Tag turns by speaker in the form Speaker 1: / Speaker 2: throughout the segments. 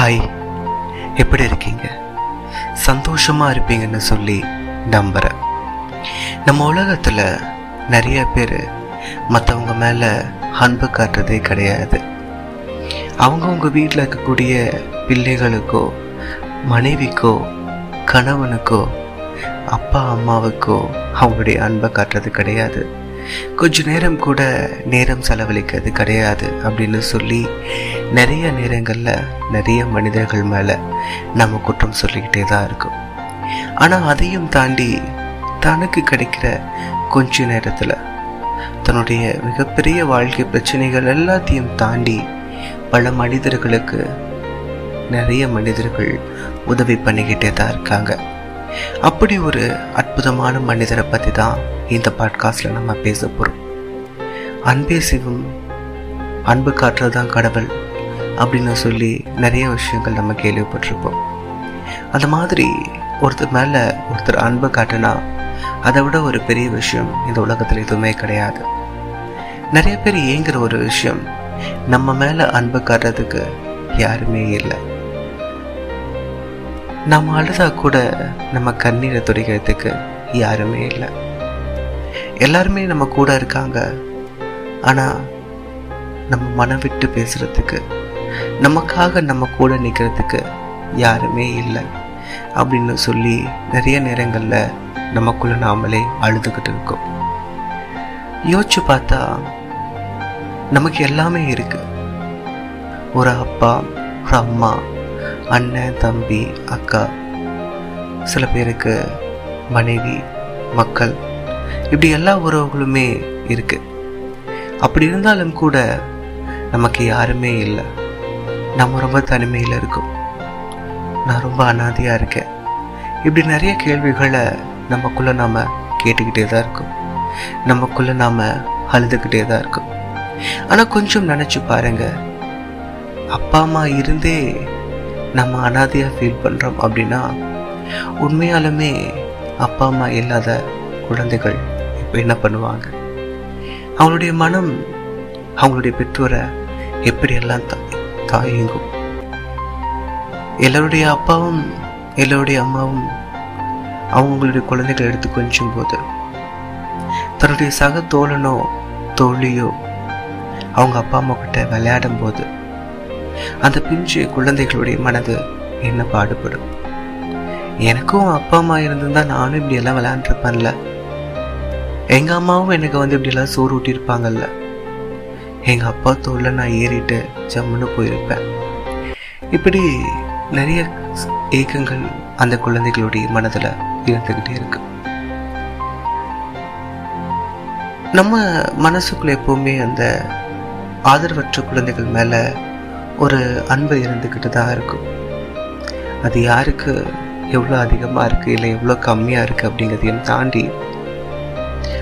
Speaker 1: Hi எப்படி இருக்கீங்க? சந்தோஷமாக இருப்பீங்கன்னு சொல்லி நம்புகிறேன் நம்ம உலகத்தில் நிறைய பேர் மற்றவங்க மேலே அன்பு காட்டுறதே கிடையாது. அவங்கவுங்க வீட்டில் இருக்கக்கூடிய பிள்ளைகளுக்கோ மனைவிக்கோ கணவனுக்கோ அப்பா அம்மாவுக்கோ அவங்களுடைய அன்பை காட்டுறது கிடையாது. கொஞ்ச நேரம் கூட நேரம் செலவழிக்கிறது கிடையாது அப்படின்னு சொல்லி நிறைய நேரங்களில் நிறைய மனிதர்கள் மேலே நம்ம குற்றம் சொல்லிக்கிட்டே தான் இருக்கும். ஆனால் அதையும் தாண்டி தனக்கு கிடைக்கிற கொஞ்ச நேரத்தில் தன்னுடைய மிகப்பெரிய வாழ்க்கை பிரச்சனைகள் எல்லாத்தையும் தாண்டி பல மனிதர்களுக்கு நிறைய மனிதர்கள் உதவி பண்ணிக்கிட்டே தான் இருக்காங்க. அப்படி ஒரு அற்புதமான மனிதரை பற்றி தான் இந்த பாட்காஸ்டில் நம்ம பேச போகிறோம் அன்பே சிவம் அன்பு காற்று தான் கடவுள் அப்படின்னு சொல்லி நிறைய விஷயங்கள் நம்ம கேள்விப்பட்டிருப்போம். அந்த மாதிரி ஒருத்தர் மேலே ஒருத்தர் அன்பு காட்டுனா அதை விட ஒரு பெரிய விஷயம் இந்த உலகத்தில் எதுவுமே கிடையாது. நிறைய பேர் ஏங்குற ஒரு விஷயம் நம்ம மேலே அன்பு காட்டுறதுக்கு யாருமே இல்லை. நம்ம அழுதா கூட நம்ம கண்ணீரை துடைக்கிறதுக்கு யாருமே இல்லை. எல்லாருமே நம்ம கூட இருக்காங்க. ஆனால் நம்ம மனம் விட்டு பேசுறதுக்கு நமக்காக நம்ம கூட நிற்கிறதுக்கு யாருமே இல்லை அப்படின்னு சொல்லி நிறைய நேரங்களில் நமக்குள்ள நாமளே அழுதுகிட்டு இருக்கோம். யோசிச்சு பார்த்தா நமக்கு எல்லாமே இருக்கு. ஒரு அப்பா ஒரு அம்மா அண்ணன் தம்பி அக்கா சில பேருக்கு மனைவி மக்கள் இப்படி எல்லா உறவுகளுமே இருக்கு. அப்படி இருந்தாலும் கூட நமக்கு யாருமே இல்லை. நம்ம ரொம்ப தனிமையில் இருக்கோம். நான் ரொம்ப அனாதையாக இருக்கேன். இப்படி நிறைய கேள்விகளை நமக்குள்ளே நாம் கேட்டுக்கிட்டே தான் இருக்கோம். நமக்குள்ளே நாம அழுதுகிட்டே தான் இருக்கோம். ஆனால் கொஞ்சம் நினச்சி பாருங்க. அப்பா அம்மா இருந்தே நம்ம அனாதையாக ஃபீல் பண்ணுறோம் அப்படின்னா உண்மையாலுமே அப்பா அம்மா இல்லாத குழந்தைகள் இப்போ என்ன பண்ணுவாங்க? அவங்களுடைய மனம் அவங்களுடைய பெற்றோரை எப்படியெல்லாம் தா தாயங்கும் எல்லோருடைய அப்பாவும் எல்லோருடைய அம்மாவும் அவங்களுடைய குழந்தைகளை எடுத்து கொஞ்சும் போது தன்னுடைய சக தோழனோ தோழியோ அவங்க அப்பா அம்மா கிட்ட விளையாடும் போது அந்த பிஞ்சு குழந்தைகளுடைய மனது என்ன பாடுபடும்? எனக்கும் அப்பா அம்மா இருந்திருந்தா நானும் இப்படி எல்லாம் விளையாண்டுருப்பேன்ல. எங்க அம்மாவும் எனக்கு வந்து இப்படி எல்லாம் சோறு ஊட்டியிருப்பாங்கல்ல. எங்க அப்பா தோல்ல நான் ஏறிட்டு ஜம்முன்னு போயிருப்பேன். இப்படி நிறைய ஏக்கங்கள் அந்த குழந்தைகளுடைய மனதுல இருந்துகிட்டே இருக்கு. நம்ம மனசுக்குள்ள எப்பவுமே அந்த ஆதரவற்ற குழந்தைகள் மேல ஒரு அன்பு இருந்துக்கிட்டு தான் இருக்கும். அது யாருக்கு எவ்வளோ அதிகமாக இருக்குது இல்லை எவ்வளோ கம்மியாக இருக்குது அப்படிங்கிறதையும் தாண்டி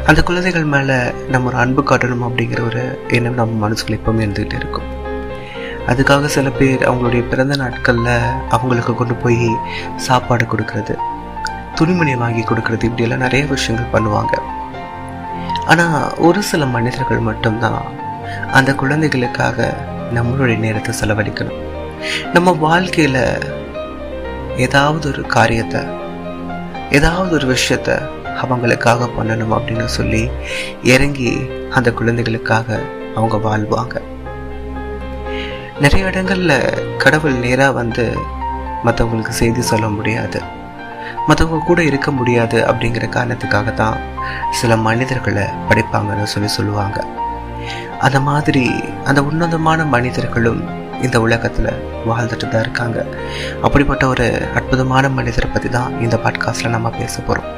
Speaker 1: அந்த குழந்தைகள் மேலே நம்ம ஒரு அன்பு காட்டணும் அப்படிங்கிற ஒரு எண்ணம் நம்ம மனசுக்குள்ள எப்பவுமே இருந்துக்கிட்டு இருக்கும். அதுக்காக சில பேர் அவங்களுடைய பிறந்த நாட்களில் அவங்களுக்கு கொண்டு போய் சாப்பாடு கொடுக்கறது துணிமணி வாங்கி கொடுக்கறது இப்படியெல்லாம் நிறைய விஷயங்கள் பண்ணுவாங்க. ஆனால் ஒரு சில மனிதர்கள் மட்டும்தான் அந்த குழந்தைகளுக்காக நம்மளுடைய நேரத்தை செலவழிக்கணும். நம்ம வாழ்க்கையில் ஏதாவது ஒரு காரியத்தை ஏதாவது ஒரு விஷயத்த அவங்களுக்காக பண்ணணும் அப்படின்னு சொல்லி இறங்கி அந்த குழந்தைகளுக்காக அவங்க வாழ்வாங்க. நிறைய இடங்கள்ல கடவுள் நேராக வந்து மற்றவங்களுக்கு செய்தி சொல்ல முடியாது. மற்றவங்க கூட இருக்க முடியாது அப்படிங்கிற காரணத்துக்காக தான் சில மனிதர்களை படைப்பாங்கன்னு சொல்லி சொல்லுவாங்க. அந்த மாதிரி அந்த உன்னதமான மனிதர்களும் இந்த உலகத்தில் வாழ்ந்துட்டு தான் இருக்காங்க. அப்படிப்பட்ட ஒரு அற்புதமான மனிதரை பற்றி தான் இந்த பாட்காஸ்டில் நம்ம பேச போகிறோம்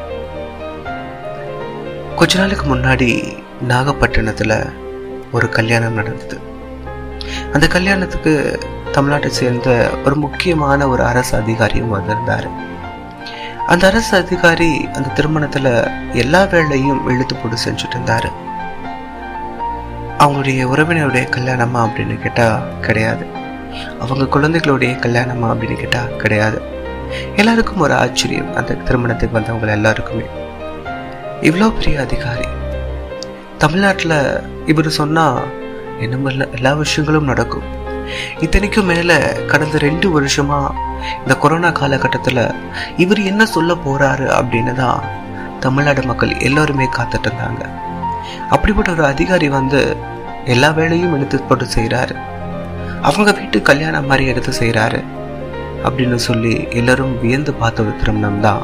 Speaker 1: கொஞ்ச நாளுக்கு முன்னாடி நாகப்பட்டினத்தில் ஒரு கல்யாணம் நடந்தது. அந்த கல்யாணத்துக்கு தமிழ்நாட்டை சேர்ந்த ஒரு முக்கியமான ஒரு அரசு அதிகாரியும் வந்திருந்தார். அந்த அரசு அதிகாரி அந்த திருமணத்தில் எல்லா வேலையும் இழுத்து போட்டு செஞ்சுட்டு இருந்தாரு. அவங்களுடைய உறவினருடைய கல்யாணமா அப்படின்னு கேட்டால் கிடையாது. அவங்க குழந்தைகளுடைய கல்யாணமா அப்படின்னு கேட்டால் கிடையாது. எல்லாருக்கும் ஒரு ஆச்சரியம் அந்த திருமணத்துக்கு வந்தவங்க எல்லாருக்குமே. இவ்வளோ பெரிய அதிகாரி. தமிழ்நாட்டில் இவர் சொன்னால் என்ன எல்லா விஷயங்களும் நடக்கும். இத்தனைக்கும் மேலே கடந்த ரெண்டு வருஷமா இந்த கொரோனா காலகட்டத்தில் இவர் என்ன சொல்ல போறாரு அப்படின்னு தான் தமிழ்நாடு மக்கள் எல்லாருமே காத்துட்டு இருந்தாங்க. அப்படிப்பட்ட ஒரு அதிகாரி வந்து எல்லா வேலையும் எடுத்து போட்டு செய்கிறாரு அவங்க வீட்டு கல்யாணம் மாதிரி எடுத்து செய்கிறாரு அப்படின்னு சொல்லி எல்லாரும் வியந்து பார்த்த ஒரு திருமணம் தான்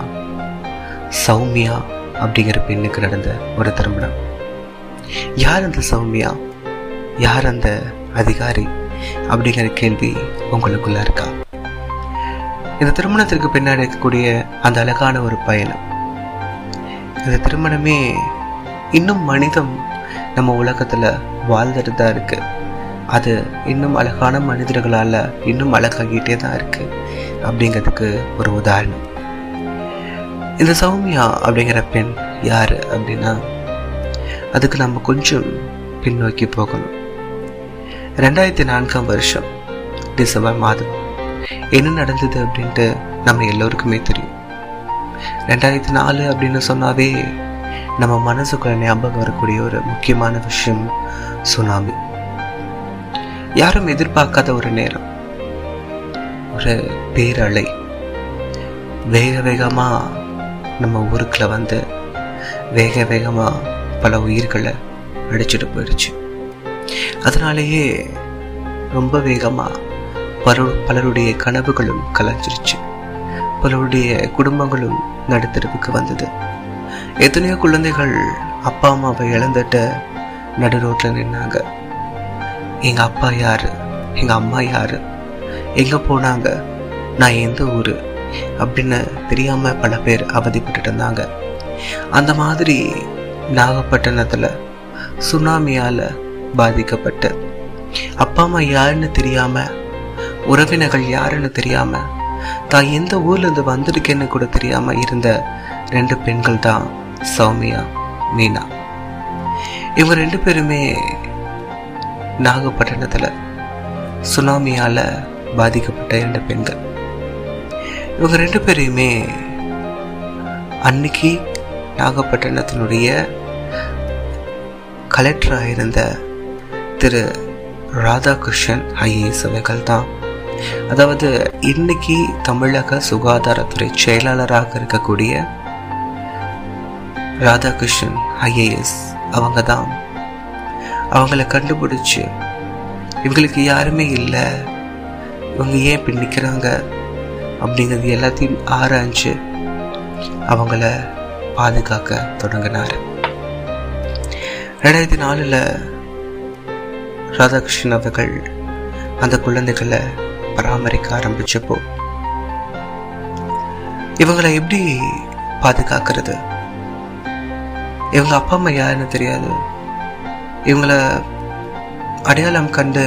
Speaker 1: சௌமியா அப்படிங்கிற பெண்ணுக்கு நடந்த ஒரு திருமணம். யார் அந்த சௌமியா? யார் அந்த அதிகாரி? அப்படிங்கிற கேள்வி உங்களுக்குள்ள இருக்கா? இந்த திருமணத்திற்கு பின்னாடி இருக்கக்கூடிய அந்த அழகான ஒரு பயணம். இந்த திருமணமே இன்னும் மனிதம் நம்ம உலகத்துல வாழ்ந்துட்டு தான் இருக்கு. அது இன்னும் அழகான மனிதர்களால இன்னும் அழகாகிட்டே தான் இருக்கு அப்படிங்கிறதுக்கு ஒரு உதாரணம். இந்த சௌமியா அப்படிங்கிற பெண் யாரு அப்படின்னா அதுக்கு நம்ம கொஞ்சம் பின்னோக்கி போகணும். ரெண்டாயிரத்தி நான்காம் வருஷம் டிசம்பர் மாதம். என்ன நடந்தது அப்படின்ட்டு நம்ம எல்லோருக்குமே தெரியும். ரெண்டாயிரத்தி நாலு அப்படின்னு சொன்னாவே நம்ம மனசுக்குள்ள ஞாபகம் வரக்கூடிய ஒரு முக்கியமான விஷயம் சுனாமி. யாரும் எதிர்பார்க்காத ஒரு நேரம். ஒரு பேரலை. வேக வேகமா நம்ம ஊருக்குள்ள வந்து வேக வேகமா பல உயிர்களை அடிச்சுட்டு போயிடுச்சு அதனாலேயே ரொம்ப வேகமா பல பலருடைய கனவுகளும் கலைஞ்சிருச்சு. பலருடைய குடும்பங்களும் நடுத்தருவுக்கு வந்தது. எத்தனையோ குழந்தைகள் அப்பா அம்மாவை இழந்துட்டு நடு ரோட்டில் நின்னாங்க. எங்கள் அப்பா யார்? எங்கள் அம்மா யார்? எங்கே போனாங்க? நான் எந்த ஊர்? அப்படின்னு தெரியாமல் பல பேர் அவதிப்பட்டு இருந்தாங்க. அந்த மாதிரி நாகப்பட்டினத்தில் சுனாமியால் பாதிக்கப்பட்டு அப்பா அம்மா யாருன்னு தெரியாமல் உறவினர்கள் யாருன்னு தெரியாமல் தான் எந்த ஊர்லேருந்து வந்திருக்கேன்னு கூட தெரியாமல் இருந்த ரெண்டு பெண்கள் தான் சௌமியா மீனா. இவங்க ரெண்டு பேருமே நாகப்பட்டினத்தில் சுனாமியால் பாதிக்கப்பட்ட இரண்டு பெண்கள். இவங்க ரெண்டு பேரையுமே அன்னைக்கு நாகப்பட்டினத்தினுடைய கலெக்டராக இருந்த திரு ராதாகிருஷ்ணன் ஐஏஎஸ் அவர்கள் தான். அதாவது இன்னைக்கு தமிழக சுகாதாரத்துறை செயலாளராக இருக்கக்கூடிய ராதாகிருஷ்ணன் ஐஏஎஸ் அவங்க தான் அவங்கள கண்டுபிடிச்சு இவங்களுக்கு யாருமே இல்லை. இவங்க ஏன் இப்படி நிற்கிறாங்க அப்படிங்கிறது எல்லாத்தையும் ஆராய்ஞ்சு அவங்கள பாதுகாக்க தொடங்கினார். ரெண்டாயிரத்தி நாலில் ராதாகிருஷ்ணன் அவர்கள் அந்த குழந்தைகளை பராமரிக்க ஆரம்பிச்சப்போ இவங்களை எப்படி பாதுகாக்கிறது? இவங்க அப்பா அம்மா யாருன்னு தெரியாது. இவங்கள அடையாளம் கண்டு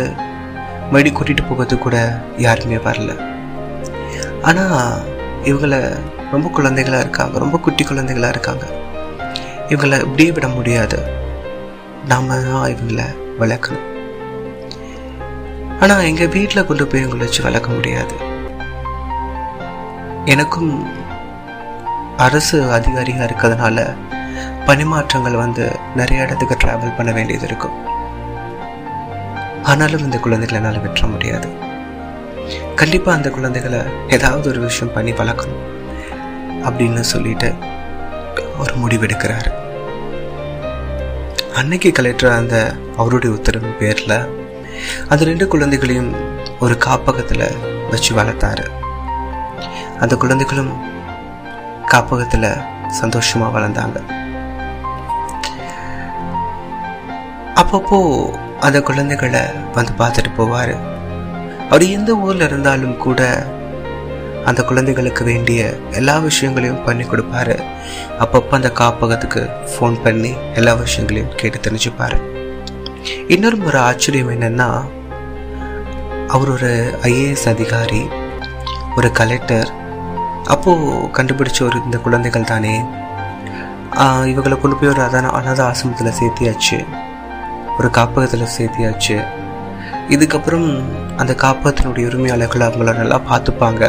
Speaker 1: மறுபடி கூட்டிட்டு போகிறது கூட யாருமே வரல. ஆனா இவங்கள ரொம்ப குழந்தைகளா இருக்காங்க. ரொம்ப குட்டி குழந்தைகளா இருக்காங்க. இவங்கள இப்படியே விட முடியாது. நாம தான் இவங்கள வளர்க்கணும். ஆனா எங்க வீட்டில் கொண்டு போய் இவங்களை வச்சு வளர்க்க முடியாது. எனக்கும் அரசு அதிகாரியா இருக்கிறதுனால பணிமாற்றங்கள் வந்து நிறைய இடத்துக்கு டிராவல் பண்ண வேண்டியது இருக்கும். ஆனாலும் இந்த குழந்தைகளை என்னால் விட்டுற முடியாது. கண்டிப்பாக அந்த குழந்தைகளை ஏதாவது ஒரு விஷயம் பண்ணி வளர்க்கணும் அப்படின்னு சொல்லிட்டு ஒரு முடிவெடுக்கிறாரு. அன்னைக்கு கலெக்டர் அந்த அவருடைய உத்தரவு பேரில் அந்த ரெண்டு குழந்தைகளையும் ஒரு காப்பகத்தில் வச்சு வளர்த்தாரு. அந்த குழந்தைகளும் காப்பகத்தில் சந்தோஷமாக வளர்ந்தாங்க. அப்பப்போ அந்த குழந்தைகளை வந்து பார்த்துட்டு போவார். அவர் எந்த ஊரில் இருந்தாலும் கூட அந்த குழந்தைகளுக்கு வேண்டிய எல்லா விஷயங்களையும் பண்ணி கொடுப்பாரு. அப்பப்போ அந்த காப்பகத்துக்கு ஃபோன் பண்ணி எல்லா விஷயங்களையும் கேட்டு தெரிஞ்சுப்பார். இன்னொரு ஒரு ஆச்சரியம் என்னென்னா அவர் ஒரு ஐஏஎஸ் அதிகாரி ஒரு கலெக்டர் அப்போது கண்டுபிடிச்ச ஒரு இந்த குழந்தைகள் தானே. இவங்களை கொண்டு போய் ஒரு அதான அனாத ஆசிரமத்தில் சேர்த்தியாச்சு. ஒரு காப்பகத்தில் சேர்த்தியாச்சு. இதுக்கப்புறம் அந்த காப்பகத்தினுடைய உரிமையாளர்கள் அவங்கள நல்லா பார்த்துப்பாங்க.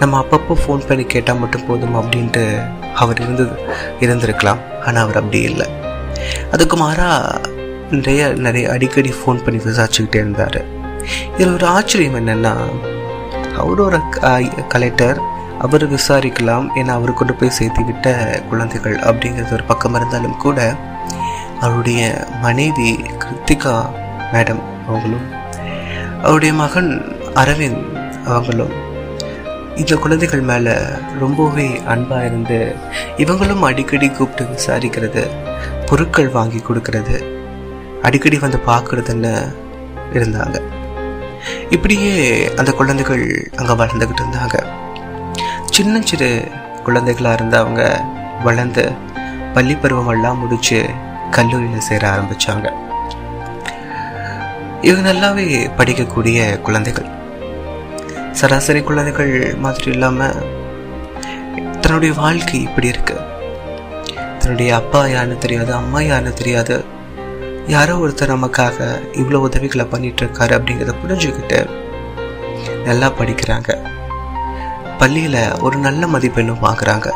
Speaker 1: நம்ம அப்பப்போ ஃபோன் பண்ணி கேட்டால் மட்டும் போதும் அப்படின்ட்டு அவர் இருந்து இருந்திருக்கலாம். ஆனால் அவர் அப்படி இல்லை. அதுக்கு மாறாக நிறைய நிறைய அடிக்கடி ஃபோன் பண்ணி விசாரிச்சுக்கிட்டே இருந்தார். இதில் ஒரு ஆச்சரியம் என்னென்னா அவரோட கலெக்டர் அவர் விசாரிக்கலாம் ஏன்னா அவர் கொண்டு போய் சேர்த்து விட்ட குழந்தைகள் அப்படிங்கிறது ஒரு பக்கம் இருந்தாலும் கூட அவருடைய மனைவி கிருத்திகா மேடம் அவங்களும் அவருடைய மகன் அரவிந்த் அவங்களும் இந்த குழந்தைகள் மேலே ரொம்பவே அன்பாக இருந்து இவங்களும் அடிக்கடி கூப்பிட்டு விசாரிக்கிறது பொருட்கள் வாங்கி கொடுக்கறது அடிக்கடி வந்து பார்க்குறதுன்னு இருந்தாங்க. இப்படியே அந்த குழந்தைகள் அங்கே வளர்ந்துக்கிட்டு இருந்தாங்க. சின்ன சிறு குழந்தைகளாக இருந்தவங்க வளர்ந்து பள்ளி பருவமெல்லாம் முடிச்சு கல்லூரியில் சேர ஆரம்பிச்சாங்க. இவங்க நல்லாவே படிக்கக்கூடிய குழந்தைகள். சராசரி குழந்தைகள் மாதிரி இல்லாமல் தன்னுடைய வாழ்க்கை இப்படி இருக்கு. தன்னுடைய அப்பா யாருன்னு தெரியாது அம்மா யாருன்னு தெரியாது. யாரோ ஒருத்தர் நமக்காக இவ்வளோ உதவிகளை பண்ணிட்டு இருக்காரு அப்படிங்கிறத புரிஞ்சுக்கிட்டு நல்லா படிக்கிறாங்க. பள்ளியில் ஒரு நல்ல மதிப்பெண்ணும் பார்க்குறாங்க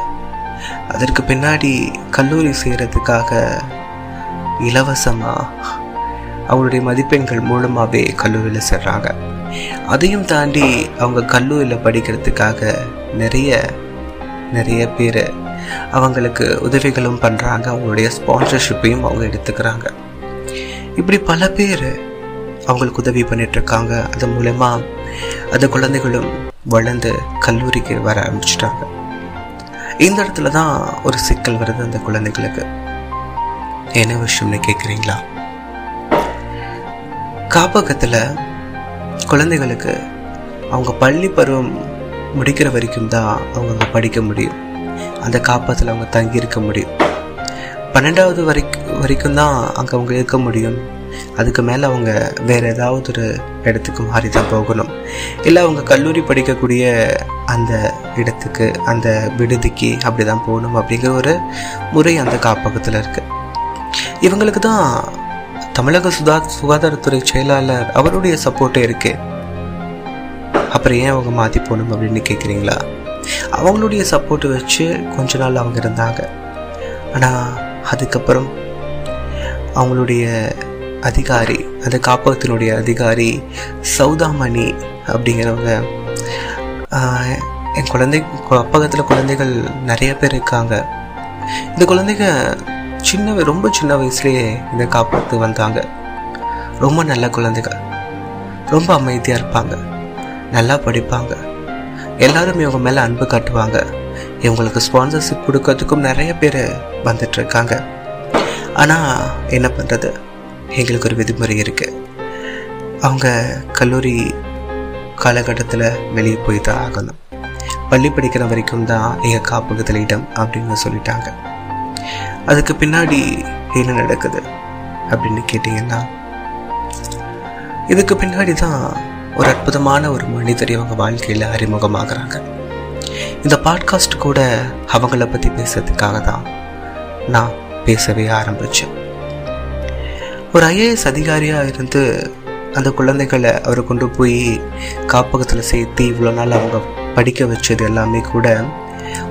Speaker 1: அதற்கு பின்னாடி கல்லூரி செய்கிறதுக்காக இலவசமாக அவங்களுடைய மதிப்பெண்கள் மூலமாகவே கல்லூரியில் சேர்றாங்க. அதையும் தாண்டி அவங்க கல்லூரியில் படிக்கிறதுக்காக நிறைய நிறைய பேர் அவங்களுக்கு உதவிகளும் பண்ணுறாங்க அவங்களுடைய ஸ்பான்சர்ஷிப்பையும் அவங்க எடுத்துக்கிறாங்க. இப்படி பல பேர் அவங்களுக்கு உதவி பண்ணிகிட்ருக்காங்க அது மூலயமா அந்த குழந்தைகளும் வளர்ந்து கல்லூரிக்கு வர ஆரம்பிச்சிட்டாங்க. இந்த இடத்துல தான் ஒரு சிக்கல் வருது அந்த குழந்தைகளுக்கு. என்ன விஷயம்னு கேட்குறீங்களா காப்பகத்தில் குழந்தைகளுக்கு அவங்க பள்ளி பருவம் முடிக்கிற வரைக்கும் தான் அவங்க அங்கே படிக்க முடியும். அந்த காப்பகத்தில் அவங்க தங்கி இருக்க முடியும். பன்னெண்டாவது வரைக்கும் வரைக்கும் தான் அங்கே அவங்க இருக்க முடியும். அதுக்கு மேலே அவங்க வேறு ஏதாவது ஒரு இடத்துக்கு மாறி தான் போகணும். இல்லை அவங்க கல்லூரி படிக்கக்கூடிய அந்த இடத்துக்கு அந்த விடுதிக்கு அப்படி தான் போகணும் அப்படிங்கிற ஒரு முறை அந்த காப்பகத்தில் இருக்குது இவங்களுக்கு தான் தமிழக சுதா சுகாதாரத்துறை செயலாளர் அவருடைய சப்போர்ட்டே இருக்கு. அப்புறம் ஏன் அவங்க மாற்றி போகணும் அப்படின்னு கேட்குறீங்களா அவங்களுடைய சப்போர்ட்டை வச்சு கொஞ்ச நாள் அவங்க இருந்தாங்க. ஆனால் அதுக்கப்புறம் அவங்களுடைய அதிகாரி அந்த காப்பகத்தினுடைய அதிகாரி சௌதாமணி அப்படிங்கிறவங்க என் குழந்தை காப்பகத்தில் குழந்தைகள் நிறைய பேர் இருக்காங்க. இந்த குழந்தைங்க சின்ன ரொம்ப சின்ன வயசுலேயே இந்த காப்பாற்று வந்தாங்க. ரொம்ப நல்ல குழந்தைகள். ரொம்ப அமைதியாக இருப்பாங்க. நல்லா படிப்பாங்க. எல்லாரும் இவங்க மேலே அன்பு காட்டுவாங்க. இவங்களுக்கு ஸ்பான்சர்ஷிப் கொடுக்கறதுக்கும் நிறைய பேர் வந்துட்டுருக்காங்க ஆனால் என்ன பண்ணுறது எங்களுக்கு ஒரு விதிமுறை இருக்குது அவங்க கல்லூரி காலகட்டத்தில் வெளியே போய் தான் ஆகணும். பள்ளி படிக்கிற வரைக்கும் தான் எங்கள் காப்பகத்தில் இடம் அப்படின்னு சொல்லிட்டாங்க. அதுக்கு பின்னாடி என்ன நடக்குது அப்படின்னு கேட்டிங்கன்னா இதுக்கு பின்னாடி தான் ஒரு அற்புதமான ஒரு மனிதர் இவங்க வாழ்க்கையில் அறிமுகமாகறாங்க. இந்த பாட்காஸ்ட் கூட அவங்கள பற்றி பேசுறதுக்காக தான் நான் பேசவே ஆரம்பித்தேன் ஒரு ஐஏஎஸ் அதிகாரியாக இருந்து அந்த குழந்தைகளை அவர் கொண்டு போய் காப்பகத்தில் சேர்த்து இவ்வளோ நாள் அவங்க படிக்க வச்சது எல்லாமே கூட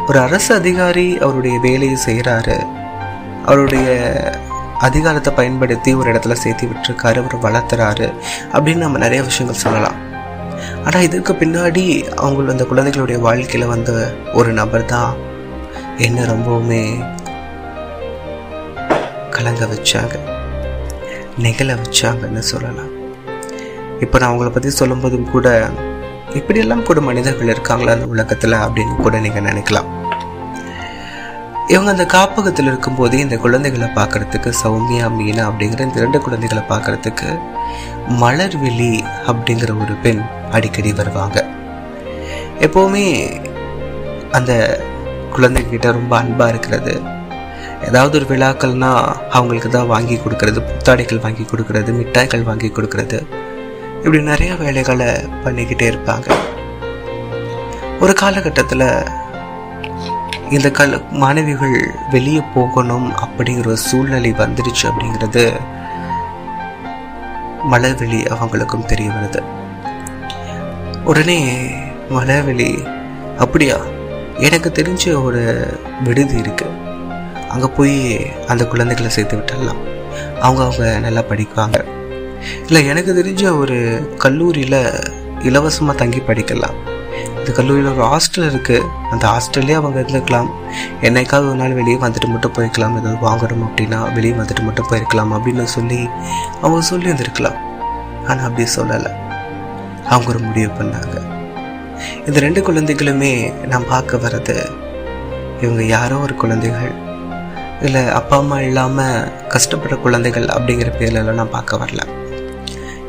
Speaker 1: ஒரு அரசு அதிகாரி அவருடைய வேலையை செய்கிறாரு அவருடைய அதிகாரத்தை பயன்படுத்தி ஒரு இடத்துல சேர்த்து விட்டுருக்காரு அவர் வளர்த்துறாரு அப்படின்னு நம்ம நிறைய விஷயங்கள் சொல்லலாம். ஆனால் இதுக்கு பின்னாடி அவங்க அந்த குழந்தைகளுடைய வாழ்க்கையில் வந்த ஒரு நபர் தான் என்ன ரொம்பவுமே கலங்க வச்சாங்க நெகழ வச்சாங்கன்னு சொல்லலாம். இப்போ நான் அவங்கள பற்றி சொல்லும்போதும் கூட இப்படியெல்லாம் கூட மனிதர்கள் இருக்காங்களா அந்த உலகத்தில் அப்படின்னு கூட நீங்கள் நினைக்கலாம். இவங்க அந்த காப்பகத்தில் இருக்கும்போதே இந்த குழந்தைகளை பார்க்கறதுக்கு சௌமியா மீனா அப்படிங்கிற இந்த ரெண்டு குழந்தைகளை பார்க்கறதுக்கு மலர்விழி அப்படிங்கிற ஒரு பெண் அடிக்கடி வருவாங்க. எப்போவுமே அந்த குழந்தைகிட்ட ரொம்ப அன்பாக இருக்கிறது. ஏதாவது ஒரு விழாக்கள்னா அவங்களுக்கு தான் வாங்கி கொடுக்கறது புத்தாடைகள் வாங்கி கொடுக்கறது மிட்டாய்கள் வாங்கி கொடுக்கறது. இப்படி நிறைய வேலைகளை பண்ணிக்கிட்டே இருப்பாங்க. ஒரு காலகட்டத்தில் இந்த கல் மாணவிகள் வெளியே போகணும் அப்படிங்கிற ஒரு சூழ்நிலை வந்துடுச்சு அப்படிங்கிறது மலர்வெளி அவங்களுக்கும் தெரிய வருது. உடனே மலர்வெளி அப்படியா? எனக்கு தெரிஞ்ச ஒரு விடுதி இருக்கு. அங்கே போய் அந்த குழந்தைகளை சேர்த்து விட்டுடலாம். அவங்க அவங்க நல்லா படிப்பாங்க இல்லை எனக்கு தெரிஞ்ச ஒரு கல்லூரியில் இலவசமாக தங்கி படிக்கலாம். இந்த கல்லூரியில் ஒரு ஹாஸ்டல் இருக்குது அந்த ஹாஸ்டல்லே அவங்க இருந்துக்கலாம். என்னைக்காவது ஒரு நாள் வெளியே வந்துட்டு மட்டும் போய்க்கலாம் ஏதாவது வாங்கணும் அப்படின்னா வெளியே வந்துட்டு மட்டும் போயிருக்கலாம் அப்படின்னு சொல்லி அவங்க சொல்லி இருந்திருக்கலாம் ஆனால் அப்படி சொல்லலை. அவங்க ஒரு முடிவு பண்ணாங்க. இந்த ரெண்டு குழந்தைகளுமே நான் பார்க்க வர்றது இவங்க யாரோ ஒரு குழந்தைகள் இல்லை அப்பா அம்மா இல்லாமல் கஷ்டப்படுற குழந்தைகள் அப்படிங்கிற பேர்லலாம் நான் பார்க்க வரல.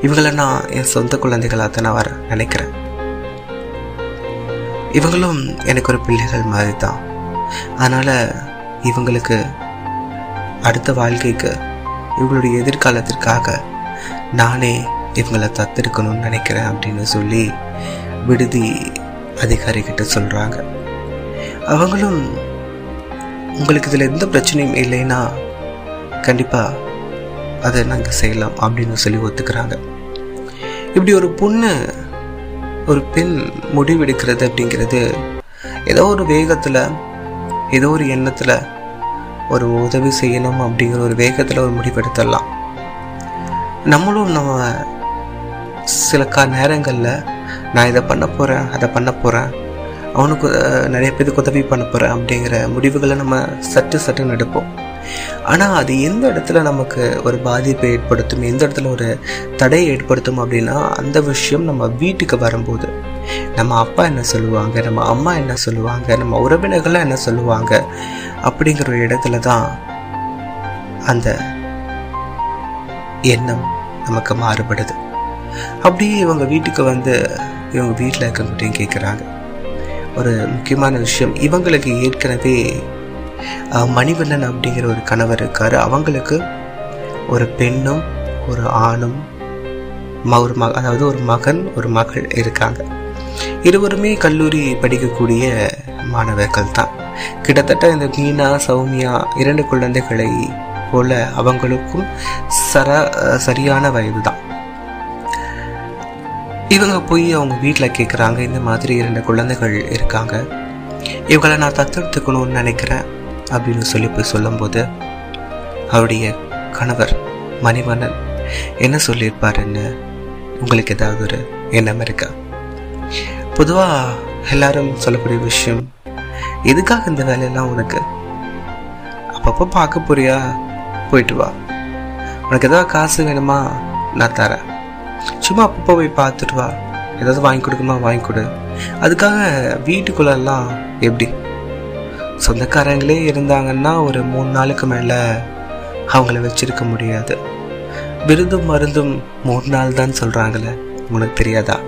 Speaker 1: இவங்கள நான் என் சொந்த குழந்தைகளாக தான் நான் வர நினைக்கிறேன். இவங்களும் எனக்கு ஒரு பிள்ளைகள் மாதிரி தான் அதனால் இவங்களுக்கு அடுத்த வாழ்க்கைக்கு இவங்களுடைய எதிர்காலத்திற்காக நானே இவங்களை தத்தெடுக்கணும்னு நினைக்கிறேன் அப்படின்னு சொல்லி விடுதி அதிகாரிகிட்ட சொல்கிறாங்க அவங்களும் உங்களுக்கு இதில் எந்த பிரச்சனையும் இல்லைன்னா கண்டிப்பாக அதை நாங்கள் செய்யலாம் அப்படின்னு சொல்லி ஒத்துக்கிறாங்க. இப்படி ஒரு பொண்ணு ஒரு பெண் முடிவெடுக்கிறது அப்படிங்கிறது ஏதோ ஒரு வேகத்தில் ஏதோ ஒரு எண்ணத்தில் ஒரு உதவி செய்யணும் அப்படிங்கிற ஒரு வேகத்தில் ஒரு முடிவெடுத்துடலாம். நம்மளும் நம்ம சில கா நேரங்களில் நான் இதை பண்ண போகிறேன் அதை பண்ண போகிறேன் அவனுக்கு நிறைய பேருக்கு உதவி பண்ண போகிறேன் அப்படிங்கிற முடிவுகளை நம்ம சட்டு சட்டுன்னு எடுப்போம் ஆனால் அது எந்த இடத்துல நமக்கு ஒரு பாதிப்பை ஏற்படுத்தும் எந்த இடத்துல ஒரு தடையை ஏற்படுத்தும் அப்படின்னா அந்த விஷயம் நம்ம வீட்டுக்கு வரும்போது. நம்ம அப்பா என்ன சொல்லுவாங்க? நம்ம அம்மா என்ன சொல்லுவாங்க? நம்ம உறவினர்கள்லாம் என்ன சொல்லுவாங்க? அப்படிங்கிற ஒரு இடத்துல தான் அந்த எண்ணம் நமக்கு மாறுபடுது. அப்படியே இவங்க வீட்டுக்கு வந்து இவங்க வீட்டில் இருக்கவங்ககிட்டையும் கேட்குறாங்க ஒரு முக்கியமான விஷயம் இவங்களுக்கு ஏற்கனவே மணிவண்ணன் அப்படிங்கிற ஒரு கணவர் இருக்காரு. அவங்களுக்கு ஒரு பெண்ணும் ஒரு ஆணும் ஒரு மக அதாவது ஒரு மகன் ஒரு மகள் இருக்காங்க. இருவருமே கல்லூரி படிக்கக்கூடிய மாணவர்கள் தான். கிட்டத்தட்ட இந்த மீனா சௌமியா இரண்டு குழந்தைகளை போல அவங்களுக்கும் சர சரியான வயது தான். இவங்க போய் அவங்க வீட்டில் கேட்குறாங்க இந்த மாதிரி இரண்டு குழந்தைகள் இருக்காங்க. இவங்களை நான் தத்தெடுத்துக்கணும்னு நினைக்கிறேன். அப்படின்னு சொல்லி போய் சொல்லும்போது அவருடைய கணவர் மணிவண்ணன் என்ன சொல்லியிருப்பாருன்னு உங்களுக்கு ஏதாவது ஒரு எண்ணம் இருக்கா? பொதுவாக எல்லாரும் சொல்லக்கூடிய விஷயம் எதுக்காக இந்த வேலையெல்லாம் உனக்கு? அப்பப்போ பார்க்க போறியா? போயிட்டு வா. உனக்கு ஏதாவது காசு வேணுமா? நான் தரேன். சும்மா அப்பப்போ போய் பார்த்துட்டு வா. ஏதாவது வாங்கி கொடுக்குமா? வாங்கி கொடு. அதுக்காக வீட்டுக்குள்ளெல்லாம் எப்படி சொந்தக்காரங்களே இருந்தாங்கன்னா ஒரு மூணு நாளுக்கு மேலே அவங்கள வச்சிருக்க முடியாது. விருந்தும் மருந்தும் மூணு நாள் தான் சொல்கிறாங்களே உனக்கு தெரியாதா?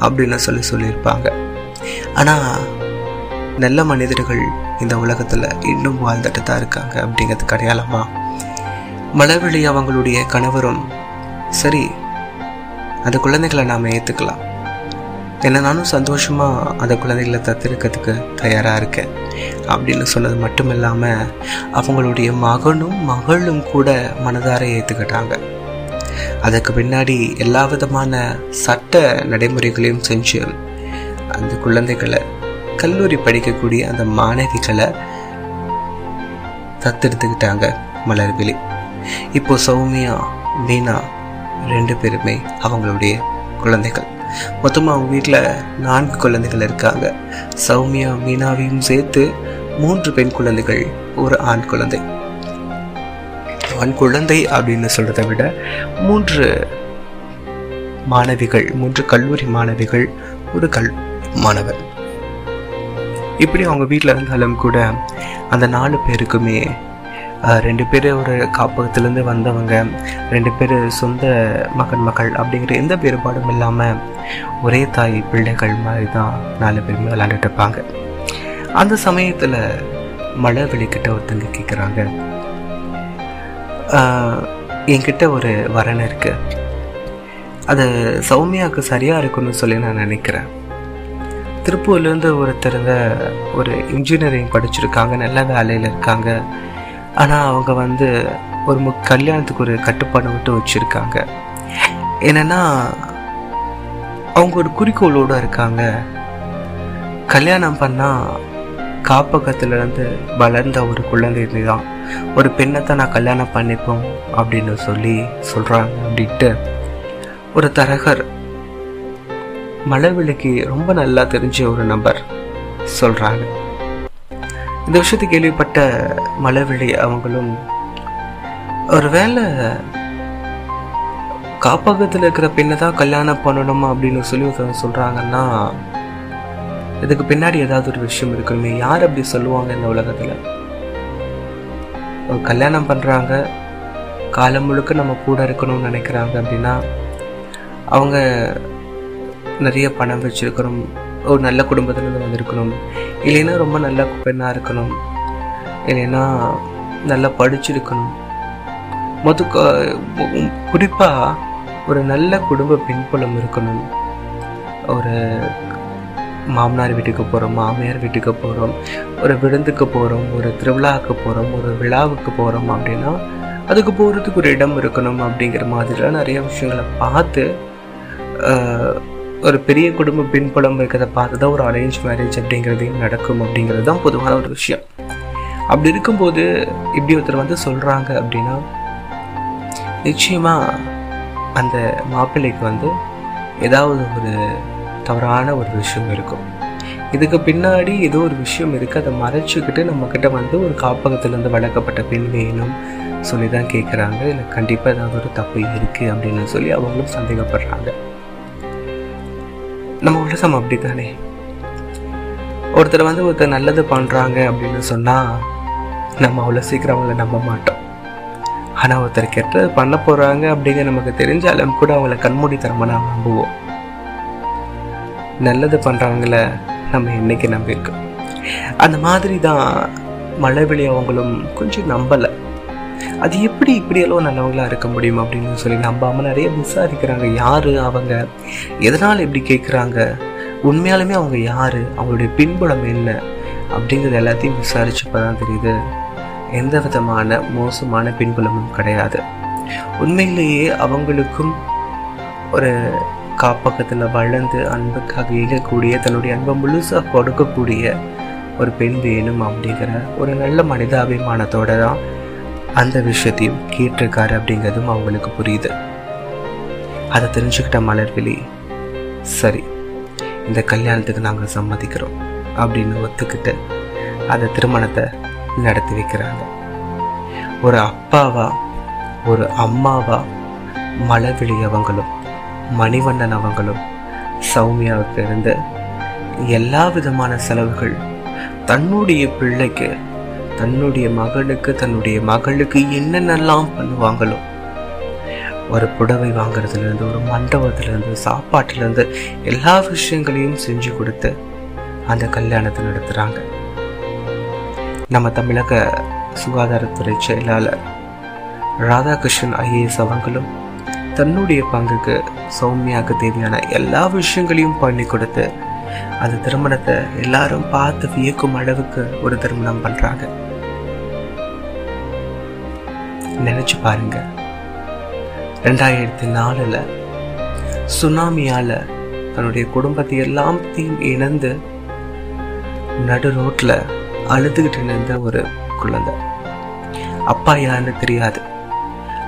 Speaker 1: அப்படின்னு சொல்லி சொல்லியிருப்பாங்க. ஆனால் நல்ல மனிதர்கள் இந்த உலகத்தில் இன்னும் வாழ்ந்துட்டு தான் இருக்காங்க அப்படிங்கிறது அடையாளமா மலர்விழி அவங்களுடைய கணவரும் சரி அந்த குழந்தைகளை நாம் ஏற்றுக்கலாம் என்ன நானும் சந்தோஷமாக அந்த குழந்தைகளை தத்தெடுக்கிறதுக்கு தயாராக இருக்கேன். அப்படின்னு சொன்னது மட்டும் இல்லாமல் அவங்களுடைய மகனும் மகளும் கூட மனதார ஏற்றுக்கிட்டாங்க அதுக்கு பின்னாடி எல்லா விதமான சட்ட நடைமுறைகளையும் செஞ்சு அந்த குழந்தைகளை கல்லூரி படிக்கக்கூடிய அந்த மாணவிகளை தத்தெடுத்துக்கிட்டாங்க மலர்விழி. இப்போ சௌமியா மீனா ரெண்டு பேருமே அவங்களுடைய குழந்தைகள். மொத்தமாக அவங்க வீட்டில் நான்கு குழந்தைகள் இருக்காங்க. சௌமியா மீனாவையும் சேர்த்து மூன்று பெண் குழந்தைகள் ஒரு ஆண் குழந்தை. ஆண் குழந்தை அப்படின்னு சொல்றதை விட மூன்று மாணவிகள் மூன்று கல்லூரி மாணவிகள் ஒரு கல் மாணவர். இப்படி அவங்க வீட்டில் இருந்தாலும் கூட அந்த நாலு பேருக்குமே ரெண்டு பேர் ஒரு காப்பகத்திலேருந்து வந்தவங்க ரெண்டு பேர் சொந்த மகன் மகள் அப்படிங்கிற எந்த வேறுபாடும் இல்லாமல் ஒரே தாய் பிள்ளைகள் மாதிரி தான் நாலு பேருமே விளாண்டுட்டு இருப்பாங்க. அந்த சமயத்தில் மழை வெளிக்கிட்ட ஒருத்தங்க கேட்குறாங்க என்கிட்ட ஒரு வரன் இருக்கு. அது சௌமியாவுக்கு சரியாக இருக்குன்னு சொல்லி நான் நினைக்கிறேன். திருப்பூர்லேருந்து ஒருத்தருங்க ஒரு இன்ஜினியரிங் படிச்சிருக்காங்க நல்ல வேலையில் இருக்காங்க. ஆனால் அவங்க வந்து ஒரு மு கல்யாணத்துக்கு ஒரு கட்டுப்பாடு விட்டு வச்சுருக்காங்க. என்னென்னா அவங்க ஒரு குறிக்கோளோடு இருக்காங்க. கல்யாணம் பண்ணால் காப்பகத்திலேருந்து வளர்ந்த ஒரு குழந்தை தான் ஒரு பெண்ணை தான் நான் கல்யாணம் பண்ணிப்போம் அப்படின்னு சொல்லி சொல்கிறாங்க அப்படின்ட்டு ஒரு தரகர் மலர்விழிக்கு ரொம்ப நல்லா தெரிஞ்ச ஒரு நபர் சொல்கிறாங்க இந்த விஷயத்தை கேள்விப்பட்ட மலர்விழி அவங்களும் ஒருவேளை காப்பகத்தில் இருக்கிற பெண்ணை தான் கல்யாணம் பண்ணணுமா அப்படின்னு சொல்லி ஒருத்தவங்க சொல்றாங்கன்னா இதுக்கு பின்னாடி ஏதாவது ஒரு விஷயம் இருக்கணுமே யார் அப்படி சொல்லுவாங்க இந்த உலகத்தில்? கல்யாணம் பண்ணுறாங்க காலம் முழுக்க நம்ம கூட இருக்கணும்னு நினைக்கிறாங்க அப்படின்னா அவங்க நிறைய பணம் வச்சிருக்கணும் ஒரு நல்ல குடும்பத்திலேருந்து வந்திருக்கணும். இல்லைன்னா ரொம்ப நல்ல பெண்ணாக இருக்கணும். இல்லைன்னா நல்லா படிச்சிருக்கணும். மொத்த குறிப்பாக ஒரு நல்ல குடும்ப பின்புலம் இருக்கணும். ஒரு மாமனார் வீட்டுக்கு போகிறோம் மாமியார் வீட்டுக்கு போகிறோம் ஒரு விருந்துக்கு போகிறோம் ஒரு திருவிழாவுக்கு போகிறோம் ஒரு விழாவுக்கு போகிறோம் அப்படின்னா அதுக்கு போகிறதுக்கு ஒரு இடம் இருக்கணும் அப்படிங்கிற மாதிரிலாம் நிறைய விஷயங்களை பார்த்து ஒரு பெரிய குடும்ப பின்புலம் இருக்கிறத பார்த்து தான் ஒரு அரேஞ்ச் மேரேஜ் அப்படிங்கிறதையும் நடக்கும் அப்படிங்கிறது தான் பொதுவான ஒரு விஷயம். அப்படி இருக்கும்போது இப்படி ஒருத்தர் வந்து சொல்கிறாங்க அப்படின்னா நிச்சயமாக அந்த மாப்பிள்ளைக்கு வந்து ஏதாவது ஒரு தவறான ஒரு விஷயம் இருக்கும். இதுக்கு பின்னாடி ஏதோ ஒரு விஷயம் இருக்குது அதை மறைச்சிக்கிட்டு நம்மக்கிட்ட வந்து ஒரு காப்பகத்திலேருந்து வளர்க்கப்பட்ட பெண் வேணும் சொல்லி தான் கேட்குறாங்க இல்லை கண்டிப்பாக ஏதாவது ஒரு தப்பு இருக்குது அப்படின்னு சொல்லி அவங்களும் சந்தேகப்படுறாங்க. நம்ம உலகம் அப்படி தானே ஒருத்தர் வந்து ஒருத்தர் நல்லது பண்ணுறாங்க அப்படின்னு சொன்னால் நம்ம அவ்வளோ சீக்கிரம் அவங்கள நம்ப மாட்டோம். ஆனால் ஒருத்தர் கெட்டது பண்ண போகிறாங்க அப்படிங்கிற நமக்கு தெரிஞ்சாலும் கூட அவங்கள கண்மூடித்தனமாக நாம் நம்புவோம். நல்லது பண்ணுறவங்கள நம்ம என்னைக்கு நம்பியிருக்கோம்? அந்த மாதிரி தான் மழை வெளி அவங்களும் கொஞ்சம் நம்பலை. அது எப்படி இப்படியெல்லாம் நல்லவங்களா இருக்க முடியும் அப்படின்னு சொல்லி நம்பாம நிறைய விசாரிக்கிறாங்க. யாரு அவங்க? எதனால் இப்படி கேட்குறாங்க உண்மையாலுமே அவங்க யாரு? அவங்களுடைய பின்புலம் என்ன? அப்படிங்கிறது எல்லாத்தையும் விசாரிச்சப்பதான் தெரியுது. எந்த விதமான மோசமான பின்புலமும் கிடையாது. உண்மையிலேயே அவங்களுக்கும் ஒரு காப்பகத்தில் வளர்ந்து அன்புக்காக இயங்கக்கூடிய தன்னுடைய அன்பை முழுசாக கொடுக்கக்கூடிய ஒரு பெண் வேணும் அப்படிங்கிற ஒரு நல்ல மனிதாபிமானத்தோடு தான் அந்த விஷயத்தையும் கேட்டிருக்காரு அப்படிங்கிறதும் அவங்களுக்கு புரியுது. அதை தெரிஞ்சுக்கிட்ட மலர்விழி சரி இந்த கல்யாணத்துக்கு நாங்கள் சம்மதிக்கிறோம் அப்படின்னு ஒத்துக்கிட்டு அந்த திருமணத்தை நடத்தி வைக்கிறாங்க. ஒரு அப்பாவா ஒரு அம்மாவா மலர்விழி அவங்களும் மணிவண்ணன் அவங்களும் சௌமியாவுக்கு இருந்து எல்லா விதமான செலவுகள் தன்னுடைய பிள்ளைக்கு தன்னுடைய மகனுக்கு தன்னுடைய மகளுக்கு என்னென்னலாம் பண்ணுவாங்களோ ஒரு புடவை வாங்குறதுலேருந்து ஒரு மண்டபத்துலேருந்து சாப்பாட்டுலேருந்து எல்லா விஷயங்களையும் செஞ்சு கொடுத்து அந்த கல்யாணத்தை நடத்துகிறாங்க நம்ம தமிழக சுகாதாரத்துறை செயலாளர் ராதாகிருஷ்ணன் ஐஏஎஸ் அவங்களும் தன்னுடைய பங்குக்கு சௌமியாவுக்கு தேவையான எல்லா விஷயங்களையும் பண்ணி கொடுத்து அந்த திருமணத்தை எல்லாரும் பார்த்து வியக்கும் அளவுக்கு ஒரு திருமணம் பண்ணுறாங்க நினைச்சு பாருங்க. ரெண்டாயிரத்தி நாலுல சுனாமியால தன்னுடைய குடும்பத்தை எல்லாத்தையும் இணைந்து நடு ரோட்ல அழுதுகிட்டு நின்ற ஒரு குழந்தை. அப்பா யாருன்னு தெரியாது.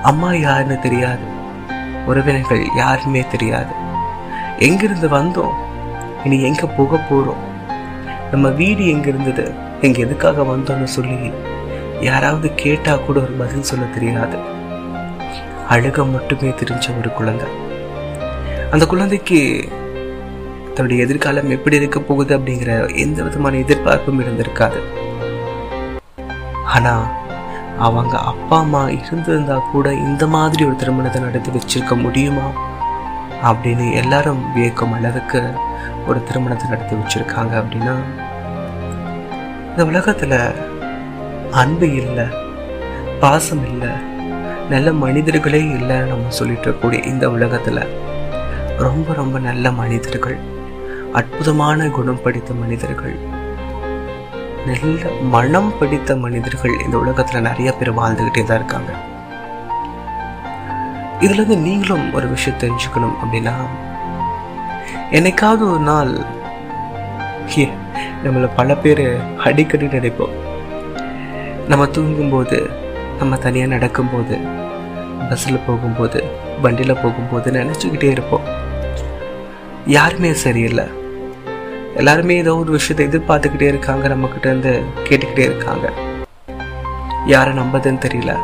Speaker 1: அம்மா யாருன்னு தெரியாது. உறவினர்கள் யாருமே தெரியாது. எங்கிருந்து வந்தோம்? இனி எங்க போக போறோம்? நம்ம வீடு எங்க இருந்தது எங்க எதுக்காக வந்தோம்னு சொல்லி யாராவது கேட்டா கூட ஒரு பதில் சொல்ல தெரியாது. அழுக மட்டுமே தெரிஞ்ச ஒரு குழந்தை. அந்த குழந்தைக்கு தன்னுடைய எதிர்காலம் எப்படி இருக்க போகுது அப்படிங்கிற எந்த விதமான எதிர்பார்ப்பும் இருந்திருக்காது. ஆனா அவங்க அப்பா அம்மா இருந்திருந்தா கூட இந்த மாதிரி ஒரு திருமணத்தை நடத்தி வச்சிருக்க முடியுமா? அப்படின்னு எல்லாரும் வியக்கும் அளவுக்கு ஒரு திருமணத்தை நடத்தி வச்சிருக்காங்க அப்படின்னா இந்த உலகத்துல அன்பு இல்லை பாசம் இல்லை நல்ல மனிதர்களே இல்லைன்னு நம்ம சொல்லிட்டு இருக்கக்கூடிய இந்த உலகத்தில். ரொம்ப ரொம்ப நல்ல மனிதர்கள் அற்புதமான குணம் படித்த மனிதர்கள் நல்ல மனம் படித்த மனிதர்கள் இந்த உலகத்தில் நிறைய பேர் வாழ்ந்துக்கிட்டே தான் இருக்காங்க. இதுலேருந்து நீங்களும் ஒரு விஷயம் தெரிஞ்சுக்கணும் அப்படின்னா என்னைக்காவது ஒரு நாள் நம்மளை பல பேர் அடிக்கடி நினைப்போம். நம்ம தூங்கும்போது நம்ம தனியாக நடக்கும்போது பஸ்ஸில் போகும்போது வண்டியில் போகும்போது நினச்சிக்கிட்டே இருப்போம். யாருமே சரியில்லை. எல்லாருமே ஏதோ ஒரு விஷயத்தை எதிர்பார்த்துக்கிட்டே இருக்காங்க நம்மக்கிட்ட இருந்து கேட்டுக்கிட்டே இருக்காங்க. யாரை நம்பதுன்னு தெரியல.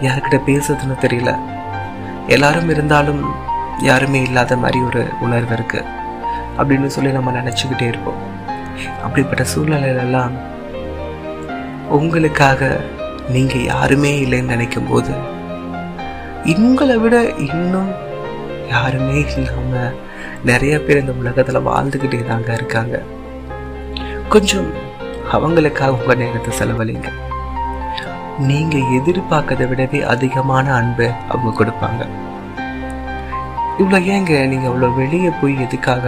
Speaker 1: யாருக்கிட்ட பேசுறதுன்னு தெரியல. எல்லாரும் இருந்தாலும் யாருமே இல்லாத மாதிரி ஒரு உணர்வு இருக்கு. அப்படின்னு சொல்லி நம்ம நினச்சிக்கிட்டே இருப்போம். அப்படிப்பட்ட சூழ்நிலையிலெல்லாம் உங்களுக்காக நீங்கள் யாருமே இல்லைன்னு நினைக்கும் போது உங்களை விட இன்னும் யாருமே இல்லாம நிறைய பேர் இந்த உலகத்துல வாழ்ந்துக்கிட்டே தாங்க இருக்காங்க. கொஞ்சம் அவங்களுக்காக உங்க நேரத்தை செலவழிங்க. நீங்கள் எதிர்பார்க்கறதை விடவே அதிகமான அன்பை அவங்க கொடுப்பாங்க. இவ்வளோ ஏங்க நீங்க அவ்வளோ வெளியே போய் எதுக்காக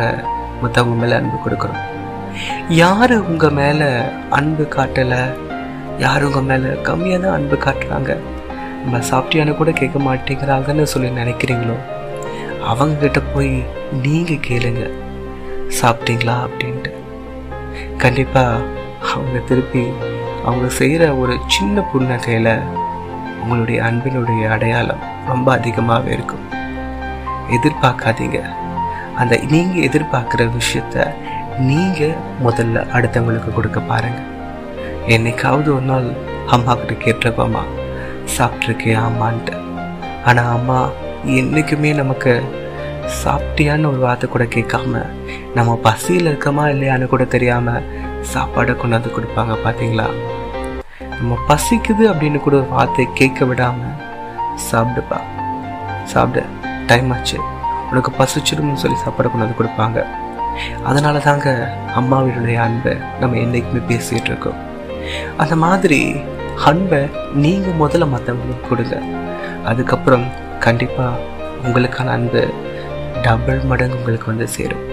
Speaker 1: மற்றவங்க மேலே அன்பு கொடுக்கணும் யார் உங்கள் மேல அன்பு காட்டலை? யாரும் உங்கள் மேலே கம்மியாக தான் அன்பு காட்டுறாங்க. நம்ம சாப்பிட்டியான கூட கேட்க மாட்டேங்கிறாங்கன்னு சொல்லி நினைக்கிறீங்களோ? அவங்கக்கிட்ட போய் நீங்கள் கேளுங்க. சாப்பிட்டீங்களா அப்படின்ட்டு. கண்டிப்பாக அவங்க திருப்பி அவங்க செய்கிற ஒரு சின்ன புன்னகையில் உங்களுடைய அன்பினுடைய அடையாளம் ரொம்ப அதிகமாகவே இருக்கும். எதிர்பார்க்காதீங்க. அந்த நீங்கள் எதிர்பார்க்குற விஷயத்த நீங்கள் முதல்ல அடுத்தவங்களுக்கு கொடுக்க பாருங்கள் என்னைக்காவது ஒரு நாள் அம்மா கிட்ட கேட்டிருப்போம்மா சாப்பிட்ருக்கேன் ஆமான்ட்டு ஆனால் அம்மா என்றைக்குமே நமக்கு சாப்பிட்டியான்னு ஒரு வார்த்தை கூட கேட்காம நம்ம பசியில் இருக்கோமா இல்லையான்னு கூட தெரியாமல் சாப்பாடை கொண்டாந்து கொடுப்பாங்க பார்த்தீங்களா நம்ம பசிக்குது அப்படின்னு கூட ஒரு வார்த்தை கேட்க விடாமல் சாப்பிடுப்பா. சாப்பிடு டைம் ஆச்சு. உனக்கு பசிச்சிடும்னு சொல்லி சாப்பாடு கொண்டாந்து கொடுப்பாங்க. அதனால தாங்க அம்மாவினுடைய அன்பை நம்ம என்றைக்குமே பேசிகிட்டு இருக்கோம். அந்த மாதிரி அன்பை நீங்கள் முதல்ல மற்றவங்களுக்கு கொடுங்க. அதுக்கப்புறம் கண்டிப்பாக உங்களுக்கான அன்பு டபுள் மடங்கு உங்களுக்கு வந்து சேரும்.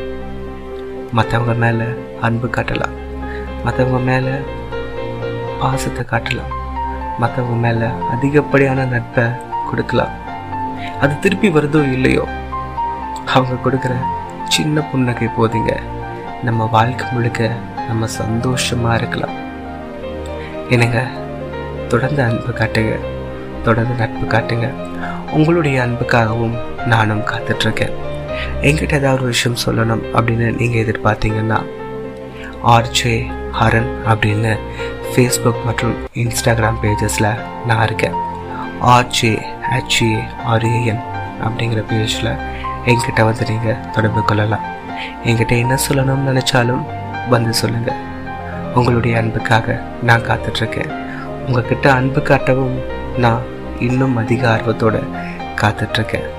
Speaker 1: மற்றவங்க மேலே அன்பு காட்டலாம். மற்றவங்க மேலே பாசத்தை காட்டலாம். மற்றவங்க மேலே அதிகப்படியான நட்பை கொடுக்கலாம். அது திருப்பி வருதோ இல்லையோ அவங்க கொடுக்குற சின்ன புன்னகை போதுங்க. நம்ம வாழ்க்கை முழுக்க நம்ம சந்தோஷமாக இருக்கலாம். என்னங்க தொடர்ந்து அன்பு காட்டுங்க. தொடர்ந்து நட்பு காட்டுங்க. உங்களுடைய அன்புக்காகவும் நானும் காத்துட்ருக்கேன். என்கிட்ட ஏதாவது ஒரு விஷயம் சொல்லணும் அப்படின்னு நீங்கள் எதிர்பார்த்தீங்கன்னா ஆர்ஜே ஹரன் அப்படின்னு ஃபேஸ்புக் மற்றும் இன்ஸ்டாகிராம் பேஜஸில் நான் இருக்கேன். ஆர்ஜே ஹெச்ஏ ஆர்ஏஎன் அப்படிங்கிற பேஜில் என்கிட்ட வந்து நீங்கள் தொடர்பு கொள்ளலாம். என்கிட்ட என்ன சொல்லணும்னு நினச்சாலும் வந்து சொல்லுங்கள் உங்களுடைய அன்புக்காக நான் காத்துட்ருக்கேன். உங்ககிட்ட அன்பு காட்டவும் நான் இன்னும் அதிக ஆர்வத்தோடு காத்துட்ருக்கேன்.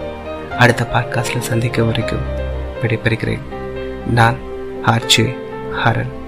Speaker 1: அடுத்த பாட்காஸ்டில் சந்திக்க வரைக்கும் விடைபெறுகிறேன். நான் ஆர்ஜே ஹரன்.